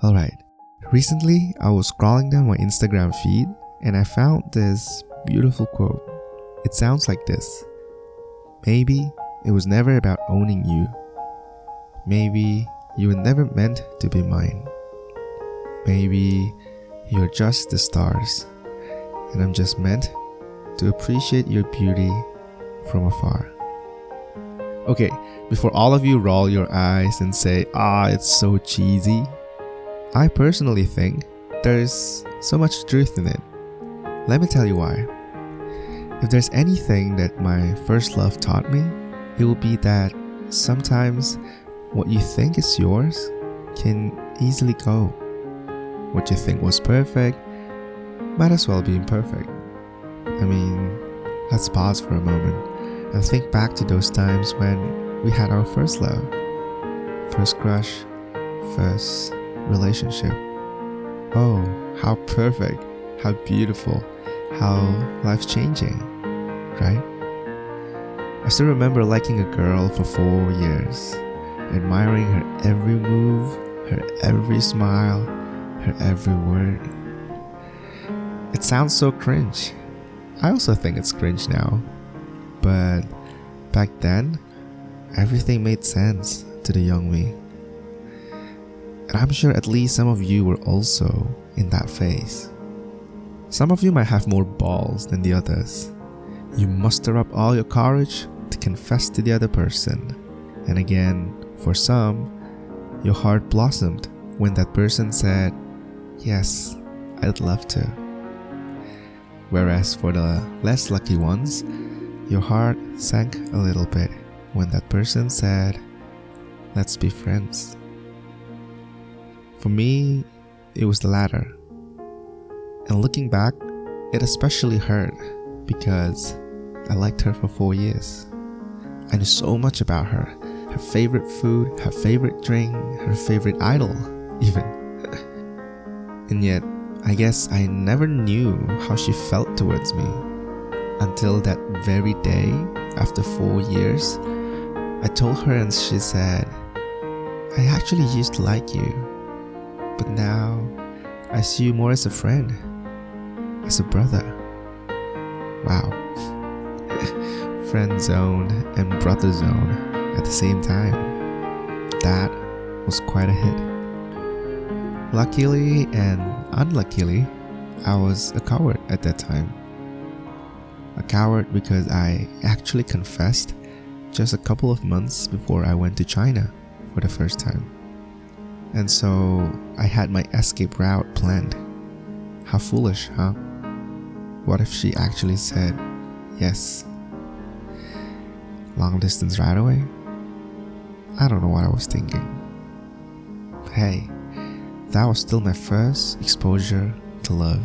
Alright, recently I was scrolling down my Instagram feed and I found this beautiful quote. It sounds like this Maybe it was never about owning you. Maybe you were never meant to be mine. Maybe you're just the stars, and I'm just meant to appreciate your beauty from afar. Okay, before all of you roll your eyes and say, ah, it's so cheesy, I personally think there's so much truth in it. Let me tell you why. If there's anything that my first love taught me, it will be that sometimes what you think is yours can easily go. What you think was perfect might as well be imperfect. I mean, let's pause for a moment and think back to those times when we had our first love, first crush, first relationship. Oh, how perfect, how beautiful, how life changing, right? I still remember liking a girl for four years, admiring her every move, her every smile, her every word. It sounds so cringe. I also think it's cringe now. But back then, everything made sense to the young me. And I'm sure at least some of you were also in that phase. Some of you might have more balls than the others. You muster up all your courage to confess to the other person. And again, for some, your heart blossomed when that person said, Yes, I'd love to. Whereas for the less lucky ones, your heart sank a little bit when that person said, Let's be friends. For me, it was the latter. And looking back, it especially hurt because I liked her for four years. I knew so much about her her favorite food, her favorite drink, her favorite idol, even. and yet, I guess I never knew how she felt towards me until that very day after four years. I told her, and she said, I actually used to like you but now I see you more as a friend, as a brother. Wow. friend zone and brother zone at the same time. That was quite a hit. Luckily and unluckily, I was a coward at that time. A coward because I actually confessed just a couple of months before I went to China for the first time. And so I had my escape route planned. How foolish, huh? What if she actually said yes? Long distance right away? I don't know what I was thinking. Hey, that was still my first exposure to love.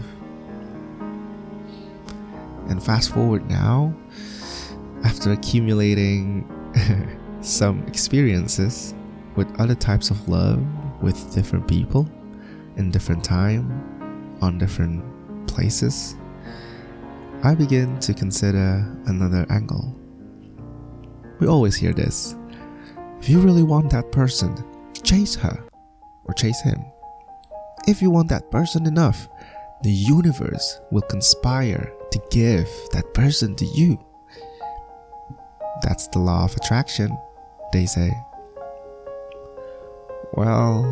And fast forward now, after accumulating some experiences with other types of love with different people in different time on different places, I begin to consider another angle. We always hear this. If you really want that person, chase her or chase him. If you want that person enough, the universe will conspire to give that person to you. That's the law of attraction, they say. Well,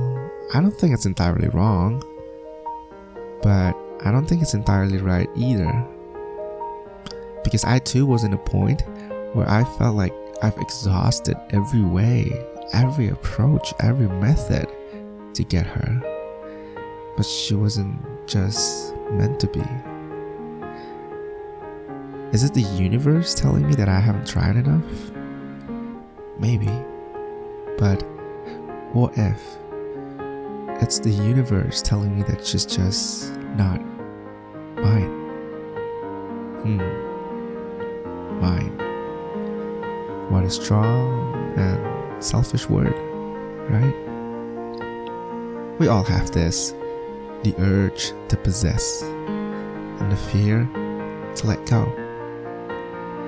I don't think it's entirely wrong, but I don't think it's entirely right either. Because I too was in a point where I felt like I've exhausted every way, every approach, every method to get her. But she wasn't just meant to be. Is it the universe telling me that I haven't tried enough? Maybe. But what if it's the universe telling me that she's just not mine? Hmm. Mine. What a strong and selfish word, right? We all have this the urge to possess and the fear to let go.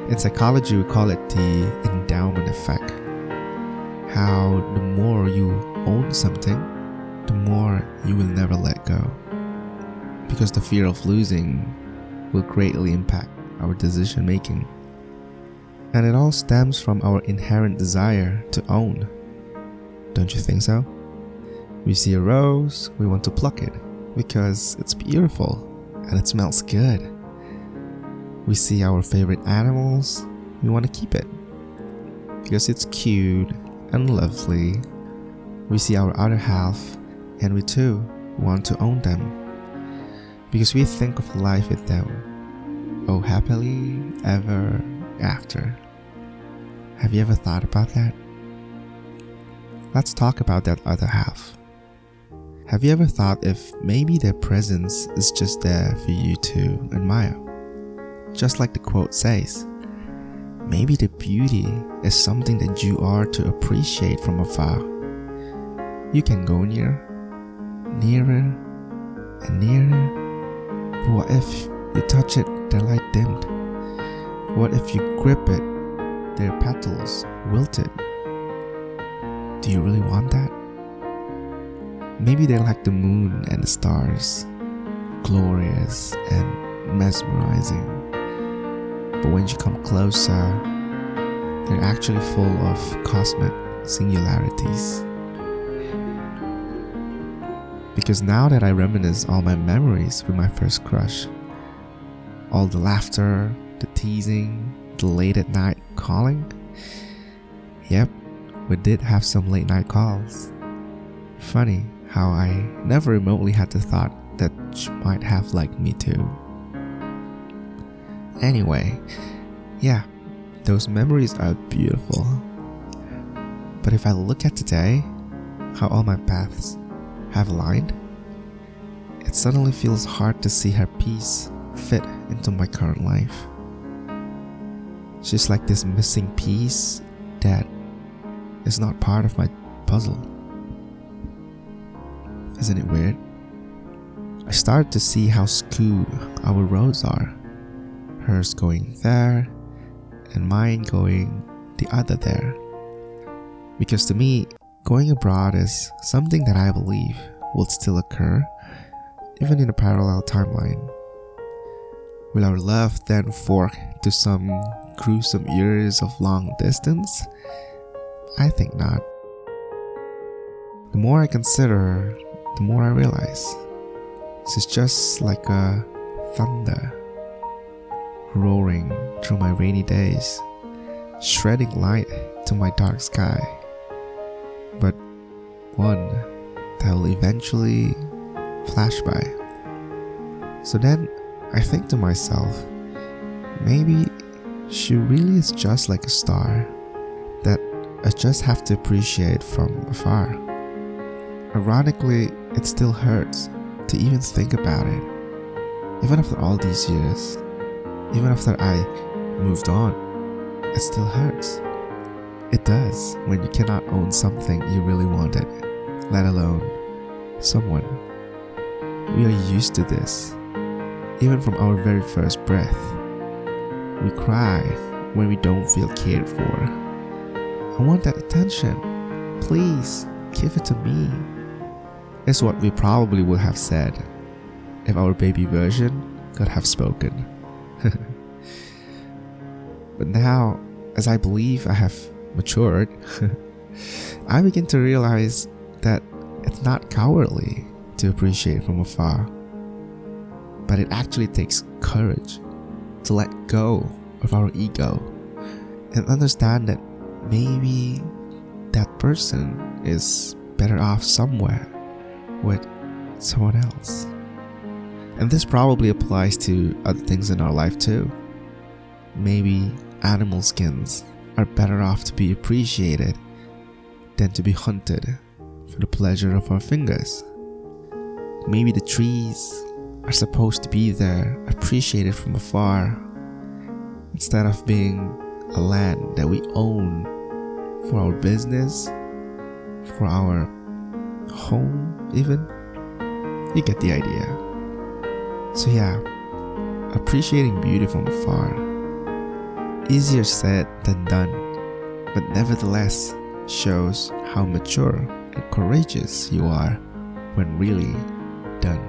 In psychology, we call it the endowment effect how the more you own something, the more you will never let go. Because the fear of losing will greatly impact our decision making. And it all stems from our inherent desire to own. Don't you think so? We see a rose, we want to pluck it because it's beautiful and it smells good. We see our favorite animals, we want to keep it because it's cute and lovely. We see our other half and we too want to own them because we think of life with them. Oh, happily ever after. Have you ever thought about that? Let's talk about that other half. Have you ever thought if maybe their presence is just there for you to admire? Just like the quote says, maybe the beauty is something that you are to appreciate from afar. You can go near, nearer, and nearer. But what if you touch it, the light dimmed? What if you grip it, their petals wilted? Do you really want that? Maybe they're like the moon and the stars, glorious and mesmerizing. But when you come closer, they're actually full of cosmic singularities. Because now that I reminisce all my memories with my first crush, all the laughter, the teasing, the late at night calling, yep, we did have some late night calls. Funny, how I never remotely had the thought that she might have liked me too. Anyway, yeah, those memories are beautiful. But if I look at today, how all my paths have aligned, it suddenly feels hard to see her piece fit into my current life. She's like this missing piece that is not part of my puzzle. Isn't it weird? I started to see how skewed our roads are. Hers going there, and mine going the other there. Because to me, going abroad is something that I believe will still occur, even in a parallel timeline. Will our love then fork to some gruesome years of long distance? I think not. The more I consider the more I realize This is just like a thunder roaring through my rainy days, shredding light to my dark sky. But one that will eventually flash by. So then I think to myself, maybe she really is just like a star that I just have to appreciate from afar. Ironically, it still hurts to even think about it. Even after all these years, even after I moved on, it still hurts. It does when you cannot own something you really wanted, let alone someone. We are used to this, even from our very first breath. We cry when we don't feel cared for. I want that attention. Please give it to me is what we probably would have said if our baby version could have spoken. but now, as I believe I have matured, I begin to realize that it's not cowardly to appreciate from afar, but it actually takes courage to let go of our ego and understand that maybe that person is better off somewhere with someone else. And this probably applies to other things in our life too. Maybe animal skins are better off to be appreciated than to be hunted for the pleasure of our fingers. Maybe the trees are supposed to be there, appreciated from afar, instead of being a land that we own for our business, for our home, even. You get the idea. So, yeah, appreciating beauty from afar. Easier said than done, but nevertheless shows how mature and courageous you are when really done.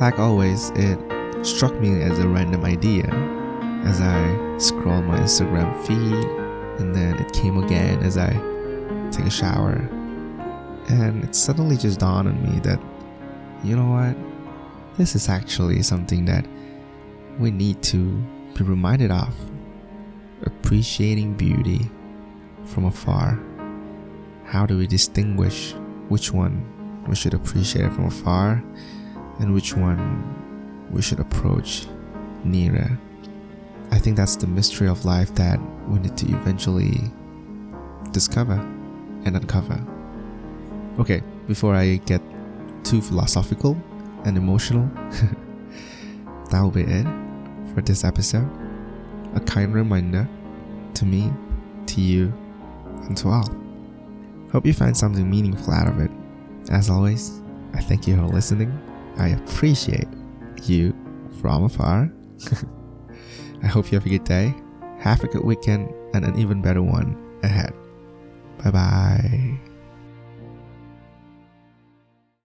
Like always, it struck me as a random idea as I scroll my Instagram feed, and then it came again as I take a shower. And it suddenly just dawned on me that, you know what? This is actually something that we need to be reminded of. Appreciating beauty from afar. How do we distinguish which one we should appreciate from afar and which one we should approach nearer? I think that's the mystery of life that we need to eventually discover and uncover. Okay, before I get too philosophical and emotional, that will be it for this episode. A kind reminder to me, to you, and to all. Hope you find something meaningful out of it. As always, I thank you for listening. I appreciate you from afar. I hope you have a good day, have a good weekend, and an even better one ahead. Bye bye.